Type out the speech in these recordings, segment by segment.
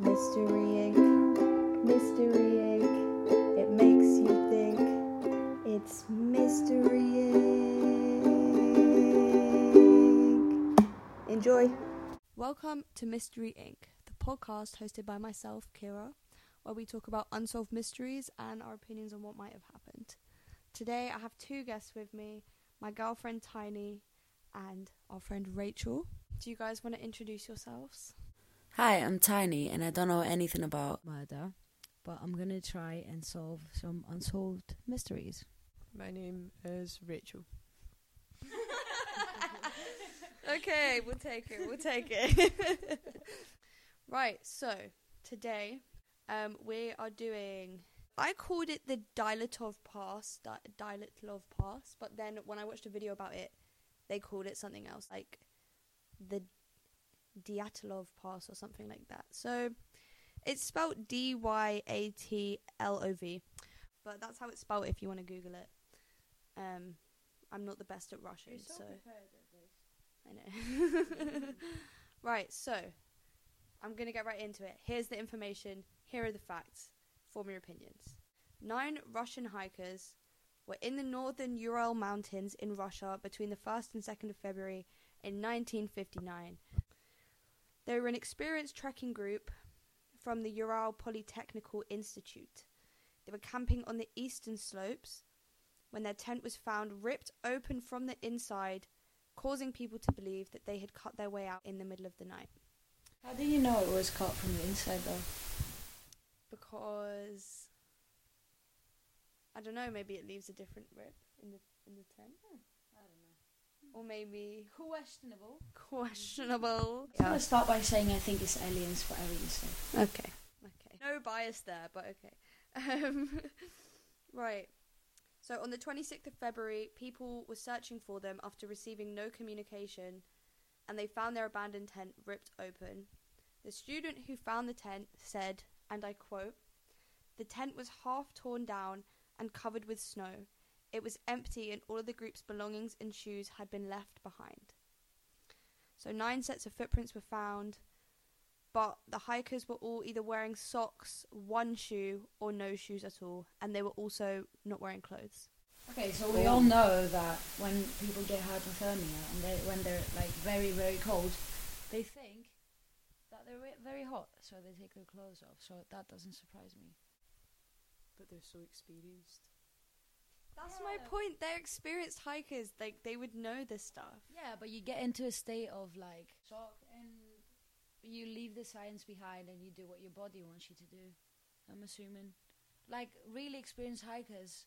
Mystery Inc, Mystery Inc, it makes you think. It's Mystery Inc. Enjoy. Welcome to Mystery Inc, the podcast hosted by myself, Kira, where we talk about unsolved mysteries and our opinions on what might have happened. Today I have two guests with me my girlfriend Tiny and our friend Rachel. Do you guys want to introduce yourselves? Hi, I'm Tiny and I don't know anything about murder, but I'm gonna try and solve some unsolved mysteries. My name is Rachel. okay, we'll take it. We'll take it. right. So today, um, we are doing. I called it the Dilatov Pass, Di- Dilatlov Pass, but then when I watched a video about it, they called it something else, like the Dyatlov Pass or something like that. So it's spelled D Y A T L O V, but that's how it's spelled if you want to Google it. Um, I'm not the best at Russian, so. I know. right, so I'm going to get right into it. Here's the information, here are the facts. Form your opinions. Nine Russian hikers were in the northern Ural Mountains in Russia between the 1st and 2nd of February in 1959. They were an experienced trekking group from the Ural Polytechnical Institute. They were camping on the eastern slopes when their tent was found ripped open from the inside causing people to believe that they had cut their way out in the middle of the night. How do you know it was cut from the inside though? Because I don't know, maybe it leaves a different rip in the in the tent. Don't know. Or maybe Questionable. questionable. I'm gonna start by saying I think it's aliens, whatever you say. Okay. Okay. No bias there, but okay. Um, right. So on the 26th of February, people were searching for them after receiving no communication, and they found their abandoned tent ripped open. The student who found the tent said, and I quote, "The tent was half torn down and covered with snow. It was empty, and all of the group's belongings and shoes had been left behind." So nine sets of footprints were found but the hikers were all either wearing socks, one shoe, or no shoes at all, and they were also not wearing clothes. Okay, so we all know that when people get hypothermia and they when they're like very very cold, they think that they're very hot, so they take their clothes off. So that doesn't surprise me. But they're so experienced. That's my point. They're experienced hikers. Like they would know this stuff. Yeah, but you get into a state of like shock and you leave the science behind and you do what your body wants you to do. I'm assuming. Like really experienced hikers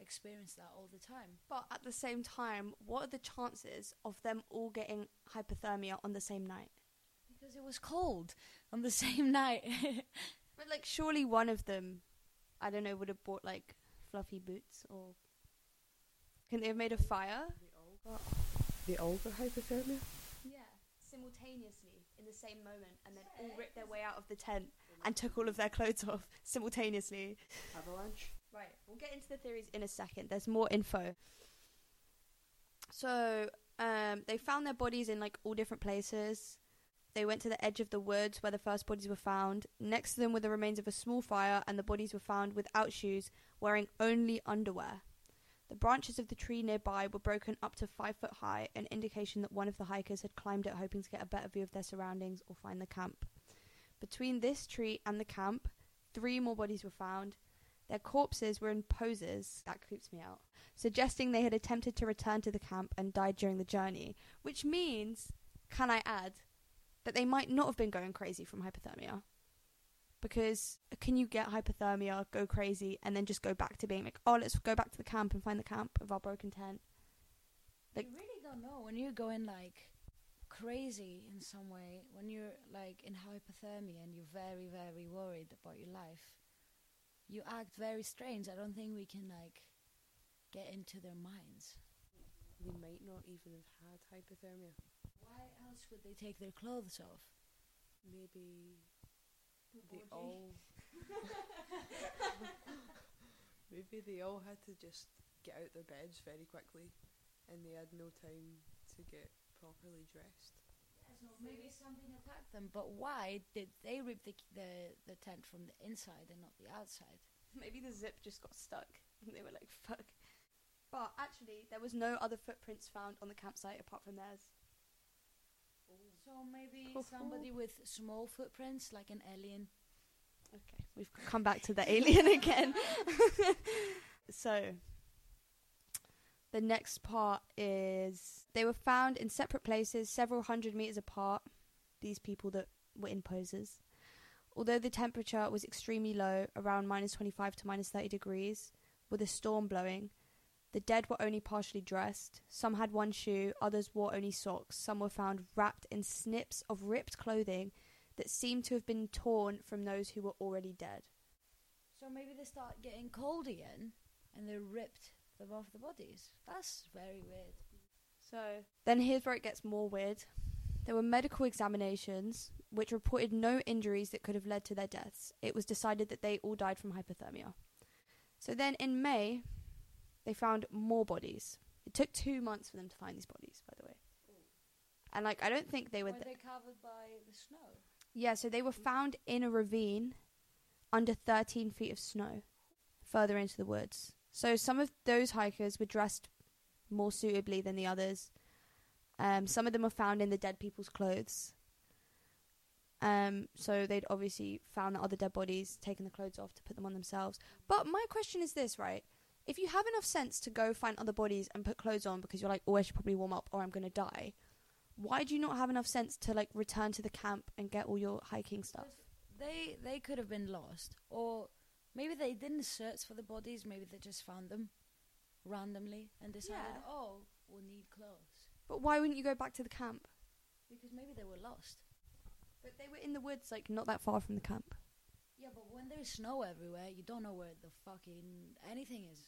experience that all the time. But at the same time, what are the chances of them all getting hypothermia on the same night? Because it was cold on the same night. But like, surely one of them, I don't know, would have bought like fluffy boots or. Can they have made a fire? The all got. They all got hypothermia. Yeah, simultaneously in the same moment, and then all ripped their way out of the tent and took all of their clothes off simultaneously. Avalanche. Right, we'll get into the theories in a second. There's more info. So, um, they found their bodies in like all different places. They went to the edge of the woods where the first bodies were found. Next to them were the remains of a small fire, and the bodies were found without shoes, wearing only underwear. The branches of the tree nearby were broken up to five foot high, an indication that one of the hikers had climbed it hoping to get a better view of their surroundings or find the camp. Between this tree and the camp, three more bodies were found. Their corpses were in poses, that creeps me out, suggesting they had attempted to return to the camp and died during the journey, which means, can I add, that they might not have been going crazy from hypothermia. Because can you get hypothermia, go crazy, and then just go back to being like, oh, let's go back to the camp and find the camp of our broken tent? Like- you really don't know when you're going like crazy in some way, when you're like in hypothermia and you're very, very worried about your life. You act very strange. I don't think we can like get into their minds. They might not even have had hypothermia. Why else would they take their clothes off? Maybe they all. Maybe they all had to just get out their beds very quickly, and they had no time to get properly dressed. Yeah, Maybe something attacked them, but why did they rip the, the the tent from the inside and not the outside? Maybe the zip just got stuck and they were like, fuck. But actually, there was no other footprints found on the campsite apart from theirs. So maybe Cool. somebody with small footprints, like an alien. Okay, we've come back to the alien again. so, the next part is they were found in separate places, several hundred meters apart. These people that were in poses. Although the temperature was extremely low, around minus 25 to minus 30 degrees, with a storm blowing, the dead were only partially dressed. Some had one shoe, others wore only socks. Some were found wrapped in snips of ripped clothing that seemed to have been torn from those who were already dead. So maybe they start getting cold again, and they ripped them off the bodies. That's very weird. So then here's where it gets more weird. There were medical examinations which reported no injuries that could have led to their deaths. It was decided that they all died from hypothermia. So then in May, they found more bodies. It took two months for them to find these bodies, by the way. And like, I don't think they were. Were th- they covered by the snow? yeah, so they were found in a ravine under 13 feet of snow, further into the woods. So some of those hikers were dressed more suitably than the others. Um, some of them were found in the dead people's clothes. Um, so they'd obviously found the other dead bodies, taken the clothes off to put them on themselves. But my question is this, right? If you have enough sense to go find other bodies and put clothes on because you're like, oh, I should probably warm up or I'm going to die, why do you not have enough sense to like return to the camp and get all your hiking stuff? They they could have been lost, or maybe they didn't search for the bodies. Maybe they just found them randomly and decided, Yeah. oh, we'll need clothes But why wouldn't you go back to the camp? because maybe they were lost. But they were in the woods, like not that far from the camp. Yeah, but when there's snow everywhere, you don't know where the fucking anything is.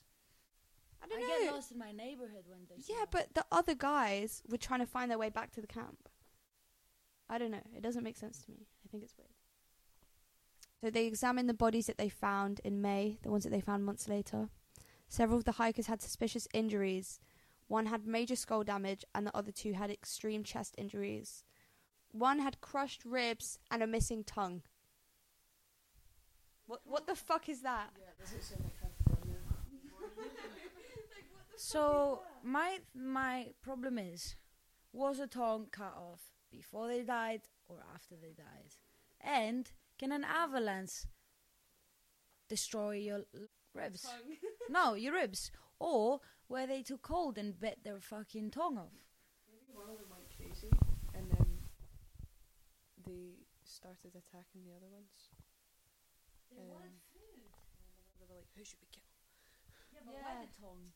I I don't get know. lost in my neighborhood when there's Yeah, snow. but the other guys were trying to find their way back to the camp. I don't know. It doesn't make sense to me. I think it's weird. So they examined the bodies that they found in May, the ones that they found months later. Several of the hikers had suspicious injuries. One had major skull damage, and the other two had extreme chest injuries. One had crushed ribs and a missing tongue. What what the fuck is that? Yeah, does it sound like hypothermia? So my my problem is, was a tongue cut off before they died or after they died? And can an avalanche destroy your l- ribs? no, your ribs. Or were they too cold and bit their fucking tongue off? Maybe one of them went crazy, and then they started attacking the other ones. They Um, wanted food. They were like, "Who should we kill?" Yeah, but Yeah. why the tongue?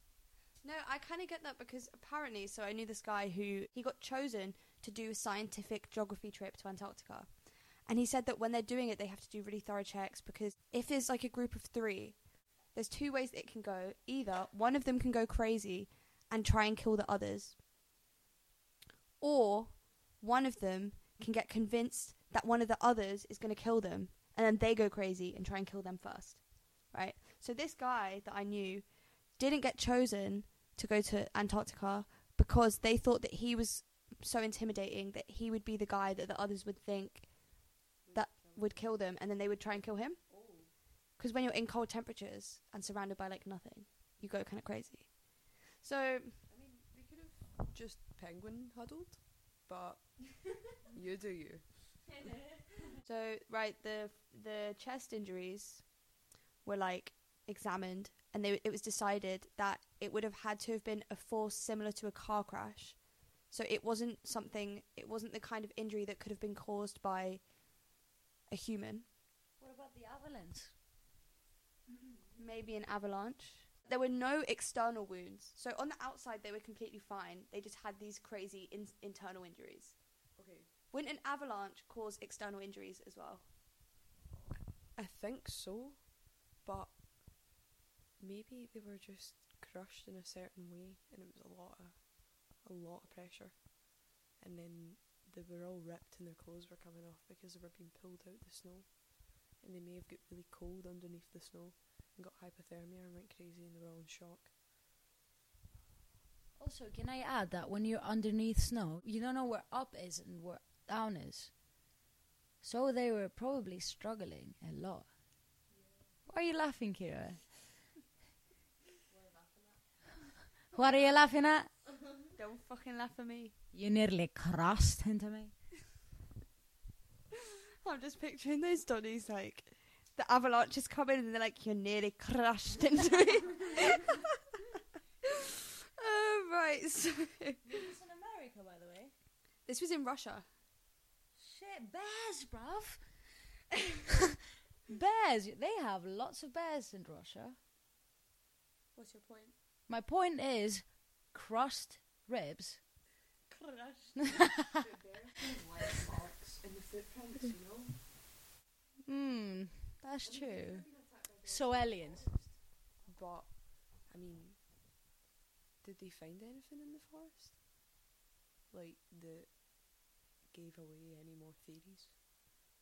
No, I kind of get that because apparently, so I knew this guy who he got chosen to do a scientific geography trip to Antarctica. And he said that when they're doing it, they have to do really thorough checks because if there's like a group of three, there's two ways that it can go. Either one of them can go crazy and try and kill the others, or one of them can get convinced that one of the others is going to kill them, and then they go crazy and try and kill them first. Right? So this guy that I knew didn't get chosen to go to Antarctica because they thought that he was so intimidating that he would be the guy that the others would think that would kill them and then they would try and kill him. Because when you're in cold temperatures and surrounded by like nothing, you go kind of crazy. So, I mean, we could have just penguin huddled, but you do you. so right, the the chest injuries were like examined, and they it was decided that it would have had to have been a force similar to a car crash. So it wasn't something. It wasn't the kind of injury that could have been caused by a human. What about the avalanche? Maybe an avalanche. There were no external wounds. So on the outside, they were completely fine. They just had these crazy in- internal injuries. Okay, Wouldn't an avalanche cause external injuries as well? I think so, but maybe they were just crushed in a certain way, and it was a lot of a lot of pressure, and then they were all ripped and their clothes were coming off because they were being pulled out the snow, and they may have got really cold underneath the snow and got hypothermia and went crazy, and they were all in shock. Also, can I add that when you're underneath snow, you don't know where up is and where downers. So they were probably struggling a lot. Why are you laughing, Kira? What are you laughing at? Don't fucking laugh at me. You nearly crossed into me. I'm just picturing those Donnies like the avalanche is coming and they're like, You're nearly crashed into me. oh, right, so This in America, by the way. this was in Russia. Bears, bruv. bears. They have lots of bears in Russia. What's your point? My point is, crushed ribs. Crushed. Hmm, that's true. So aliens. But, I mean, did they find anything in the forest? Like, that gave away any more theories?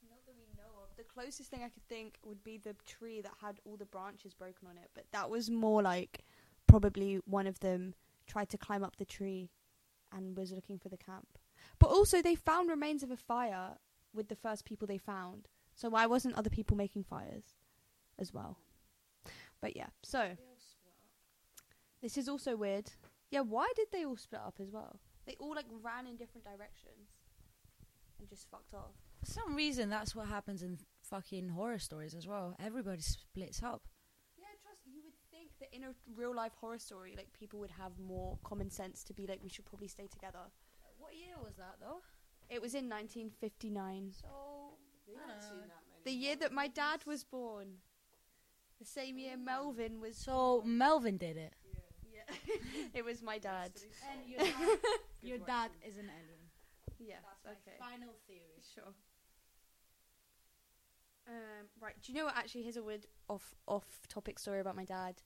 Not that we know of. The closest thing I could think would be the tree that had all the branches broken on it, but that was more like probably one of them tried to climb up the tree and was looking for the camp. But also, they found remains of a fire with the first people they found. So why wasn't other people making fires as well? But yeah, so this is also weird. Yeah, why did they all split up as well? They all like ran in different directions and just fucked off. For some reason, that's what happens in fucking horror stories as well. Everybody splits up. Yeah, trust. You would think that in a real life horror story, like people would have more common sense to be like, we should probably stay together. What year was that, though? It was in 1959, So, They I haven't don't uh, seen that many the year that my dad was born. The same year oh. Melvin was. so Melvin did it. Yeah, it was my dad. And your dad, your dad is an alien. Yeah. That's okay. final theory. Sure. Um, right. Do you know what? Actually, here's a weird off off topic story about my dad.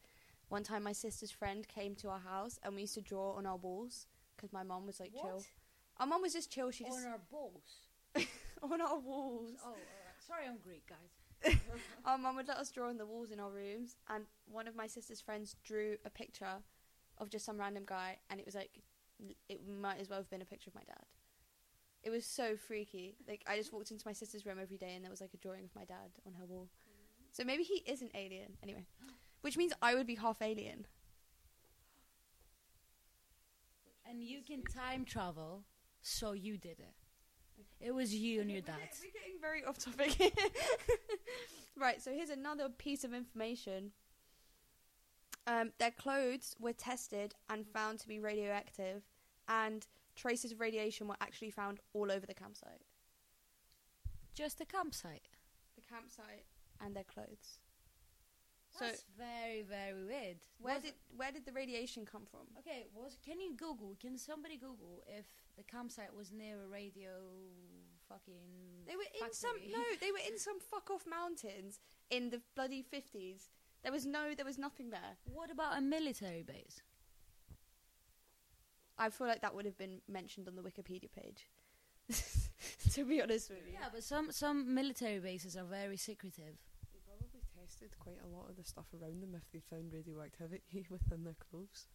One time, my sister's friend came to our house, and we used to draw on our walls because my mom was like chill. What? Our mum was just chill. She just On our balls. on our walls. Oh, alright. Sorry, I'm Greek, guys. Our mum would let us draw on the walls in our rooms, and one of my sister's friends drew a picture of just some random guy, and it was like, it might as well have been a picture of my dad. It was so freaky. Like I just walked into my sister's room every day, and there was like a drawing of my dad on her wall. So maybe he is an alien. Anyway, which means I would be half alien. And you can time travel, so you did it. It was you and your dad. We're getting very off topic right, so here's another piece of information. Um, their clothes were tested and found to be radioactive, and traces of radiation were actually found all over the campsite. Just the campsite. The campsite and their clothes. So That's very, very weird. where Was- did where did the radiation come from? Okay, was can you Google? Can somebody Google if the campsite was near a radio fucking? They were in some no, they were in some fuck off mountains in the bloody fifties. There was no, there was nothing there. What about a military base? I feel like that would have been mentioned on the Wikipedia page. to be honest with you. Yeah, but some some military bases are very secretive. They probably tested quite a lot of the stuff around them if they found radioactivity within their clothes.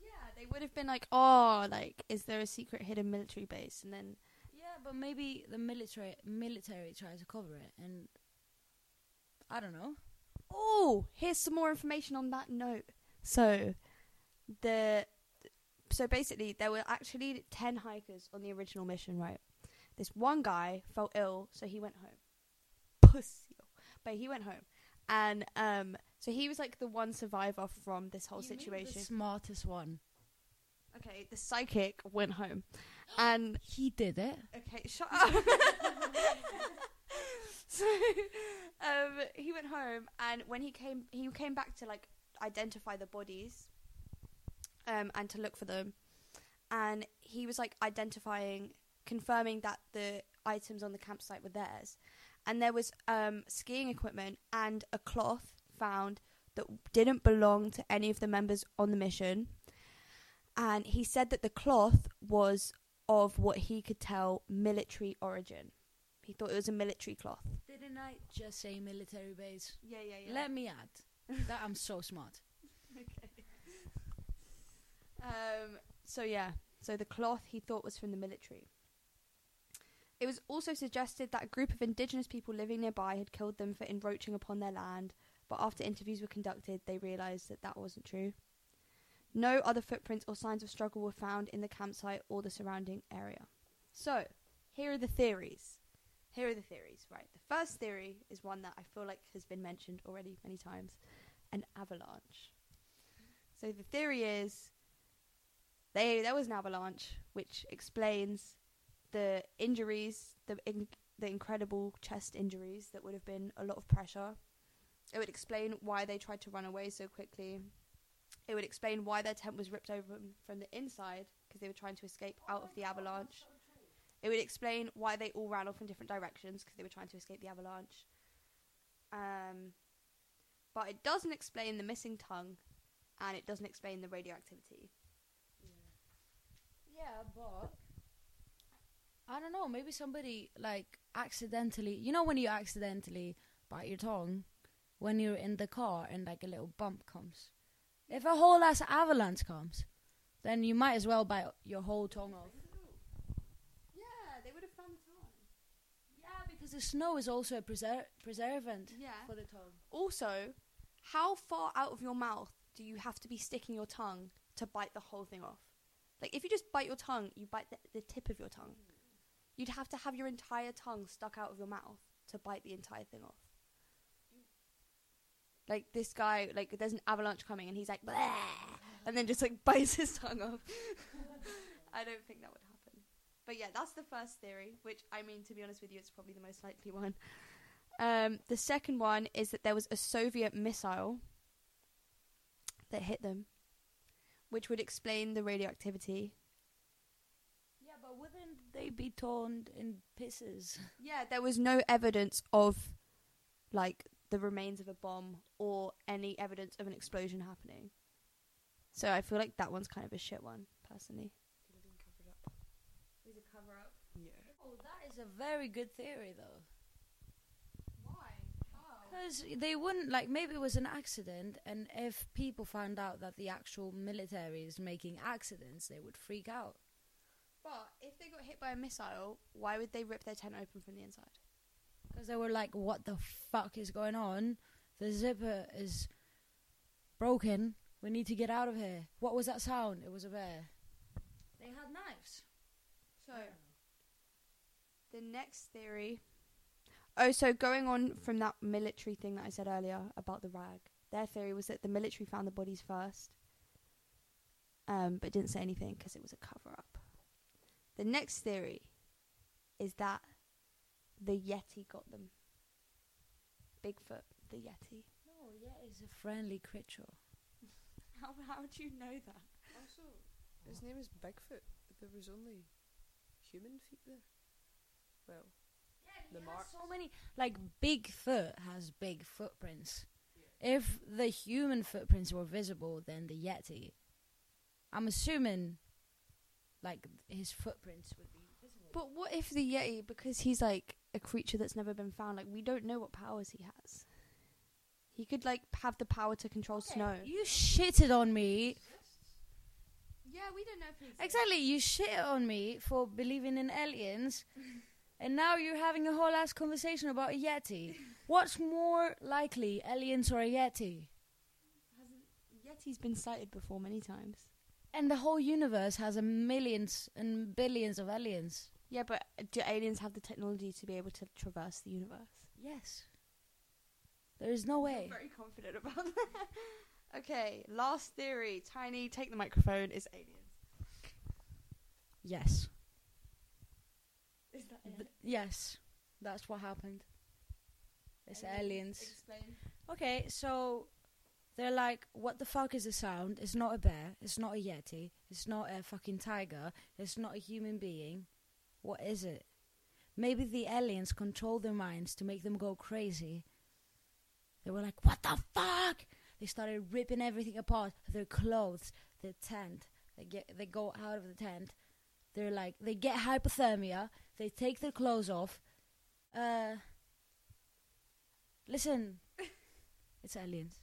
Yeah, they would have been like, oh, like, is there a secret hidden military base? And then, Yeah, but maybe the military military tries to cover it, and I don't know. oh, here's some more information on that note. So, the, so basically, there were actually ten hikers on the original mission, right? This one guy felt ill, so he went home. Pussy, but he went home, and um, so he was like the one survivor from this whole You situation. the smartest one. Okay, the psychic went home, and He did it. okay, shut up. so, um, he went home, and when he came, he came back to like identify the bodies, um, and to look for them, and he was like identifying, confirming that the items on the campsite were theirs, and there was um skiing equipment and a cloth found that didn't belong to any of the members on the mission and he said that the cloth was of what he could tell military origin. He thought it was a military cloth. Didn't I just say military base? Yeah, yeah, yeah. Let me add that I'm so smart. Um. So yeah. So the cloth he thought was from the military. It was also suggested that a group of indigenous people living nearby had killed them for encroaching upon their land, but after interviews were conducted, they realised that that wasn't true. No other footprints or signs of struggle were found in the campsite or the surrounding area. So, here are the theories. Here are the theories, right? The first theory is one that I feel like has been mentioned already many times an avalanche. So, the theory is they there was an avalanche, which explains the injuries, the in, the incredible chest injuries that would have been a lot of pressure. It would explain why they tried to run away so quickly. It would explain why their tent was ripped open from the inside because they were trying to escape out of the avalanche. It would explain why they all ran off in different directions because they were trying to escape the avalanche. Um, but it doesn't explain the missing tongue, and it doesn't explain the radioactivity. Yeah, but I don't know. Maybe somebody like accidentally. You know when you accidentally bite your tongue when you're in the car and like a little bump comes. If a whole ass avalanche comes, then you might as well bite your whole tongue off. Yeah, they would have found the tongue. Yeah, because the snow is also a preser- preservant Yeah. for the tongue. Also, how far out of your mouth do you have to be sticking your tongue to bite the whole thing off? Like, if you just bite your tongue, you bite the, the tip of your tongue. You'd have to have your entire tongue stuck out of your mouth to bite the entire thing off. Like, this guy, like, there's an avalanche coming and he's like, "Bleh," and then just, like, bites his tongue off. I don't think that would happen. But yeah, that's the first theory, which, I mean, to be honest with you, it's probably the most likely one. Um, the second one is that there was a Soviet missile that hit them, which would explain the radioactivity. Yeah, but wouldn't they be torn in pieces? Yeah, there was no evidence of like the remains of a bomb or any evidence of an explosion happening. So I feel like that one's kind of a shit one, personally. Could have been up. Is a cover up? Yeah. Oh, that is a very good theory, though. Because they wouldn't like maybe it was an accident, and if people found out that the actual military is making accidents, they would freak out. But if they got hit by a missile, why would they rip their tent open from the inside? Because they were like, "What the fuck is going on? The zipper is broken. We need to get out of here." What was that sound? It was a bear. They had knives. So the next theory. Oh, so going on from that military thing that I said earlier about the rag, their theory was that the military found the bodies first, um, but didn't say anything because it was a cover up. The next theory is that the Yeti got them. Bigfoot, the Yeti. No, yeah, it's a friendly creature. How how do you know that? Also, his name is Bigfoot. There was only human feet there. Well, the marks. so many like Bigfoot has big footprints. If the human footprints were visible, then the Yeti. I'm assuming, like his footprints would be visible. But what if the Yeti, because he's like a creature that's never been found, like we don't know what powers he has. He could like have the power to control snow. You shitted on me. Yeah, we don't know if Exactly, you shit on me for believing in aliens, and now you're having a whole ass conversation about a Yeti. What's more likely, aliens or a Yeti? Yeti's been sighted before many times. And the whole universe has a millions and billions of aliens. Yeah, but do aliens have the technology to be able to traverse the universe? Yes. There is no way. I'm very confident about that. okay, last theory. Tiny, take the microphone. Is aliens? Yes. Is that Th- yes. That's what happened. It's aliens. Explain. Okay, so they're like, what the fuck is a sound? It's not a bear. It's not a yeti. It's not a fucking tiger. It's not a human being. What is it? Maybe the aliens control their minds to make them go crazy. They were like, what the fuck? They started ripping everything apart. Their clothes, their tent. They get, they go out of the tent. They're like, they get hypothermia. They take their clothes off. Uh, listen, it's aliens.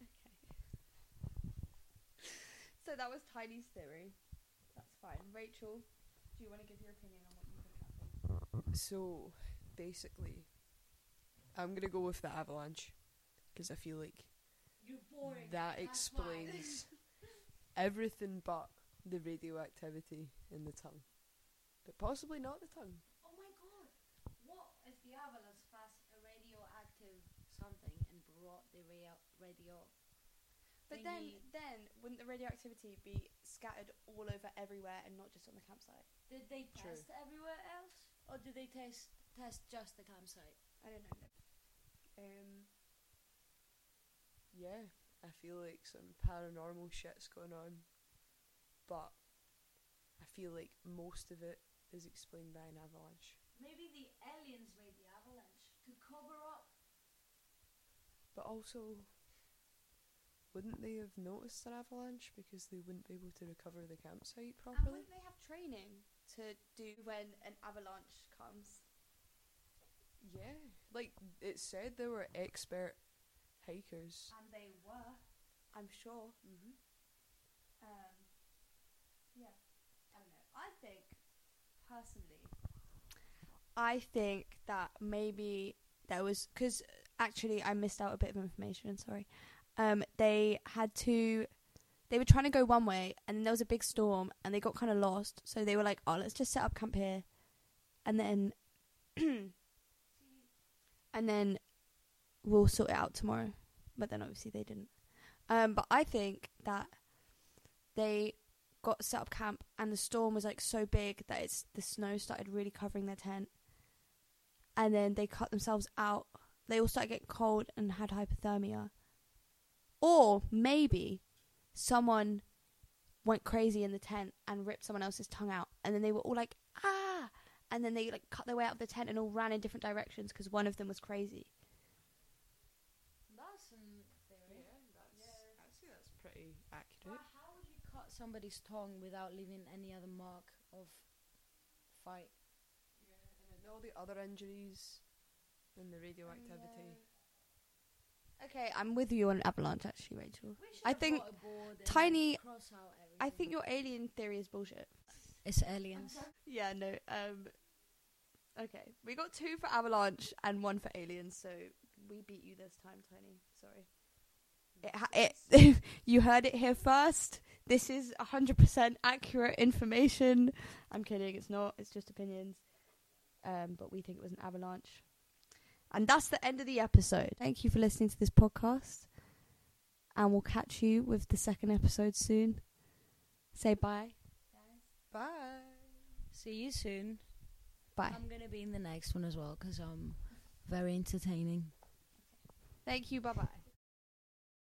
Okay. So that was Tiny's theory. That's fine. Rachel, do you want to give your opinion on what you think happened? So, basically, I'm gonna go with the avalanche because I feel like You're boring. that explains everything but the radioactivity in the tongue, but possibly not the tongue. Oh my god! What if the avalanche passed a radioactive something and brought the radio radio? But then, thingy- then wouldn't the radioactivity be scattered all over everywhere and not just on the campsite? did they True. test everywhere else, or did they test test just the campsite? I don't know. Um, Yeah, I feel like some paranormal shit's going on, but I feel like most of it is explained by an avalanche. Maybe the aliens made the avalanche to cover up. But also, wouldn't they have noticed an avalanche because they wouldn't be able to recover the campsite properly? and wouldn't they have training to do when an avalanche comes? Yeah, like it said, there were expert hikers. And they were. I'm sure. Mm-hmm. Um, yeah, I don't know. I think, personally, I think that maybe there was because actually I missed out a bit of information. Sorry. Um, they had to. They were trying to go one way, and there was a big storm, and they got kind of lost. So they were like, "Oh, let's just set up camp here," and then, and then we'll sort it out tomorrow. But then obviously they didn't. Um, but I think that they got set up camp and the storm was like so big that it's the snow started really covering their tent. And then they cut themselves out. They all started getting cold and had hypothermia. Or maybe someone went crazy in the tent and ripped someone else's tongue out. And then they were all like ah! And then they like cut their way out of the tent and all ran in different directions because one of them was crazy That's in theory. that's, I'd say that's pretty accurate. But how would you cut somebody's tongue without leaving any other mark of fight? Yeah, And then all the other injuries and the radioactivity. okay i'm with you on avalanche actually rachel We I think bought a board and tiny- cross out i think your alien theory is bullshit it's aliens. Yeah, no. Um, okay, we got two for Avalanche and one for Aliens, so we beat you this time, Tiny. Sorry. It, ha- it you heard it here first. This is hundred percent accurate information. I'm kidding. It's not. It's just opinions. Um, but we think it was an avalanche. And that's the end of the episode. Thank you for listening to this podcast. And we'll catch you with the second episode soon. Say bye. Bye. See you soon. Bye. I'm gonna be in the next one as well because I'm very entertaining. Thank you. Bye bye.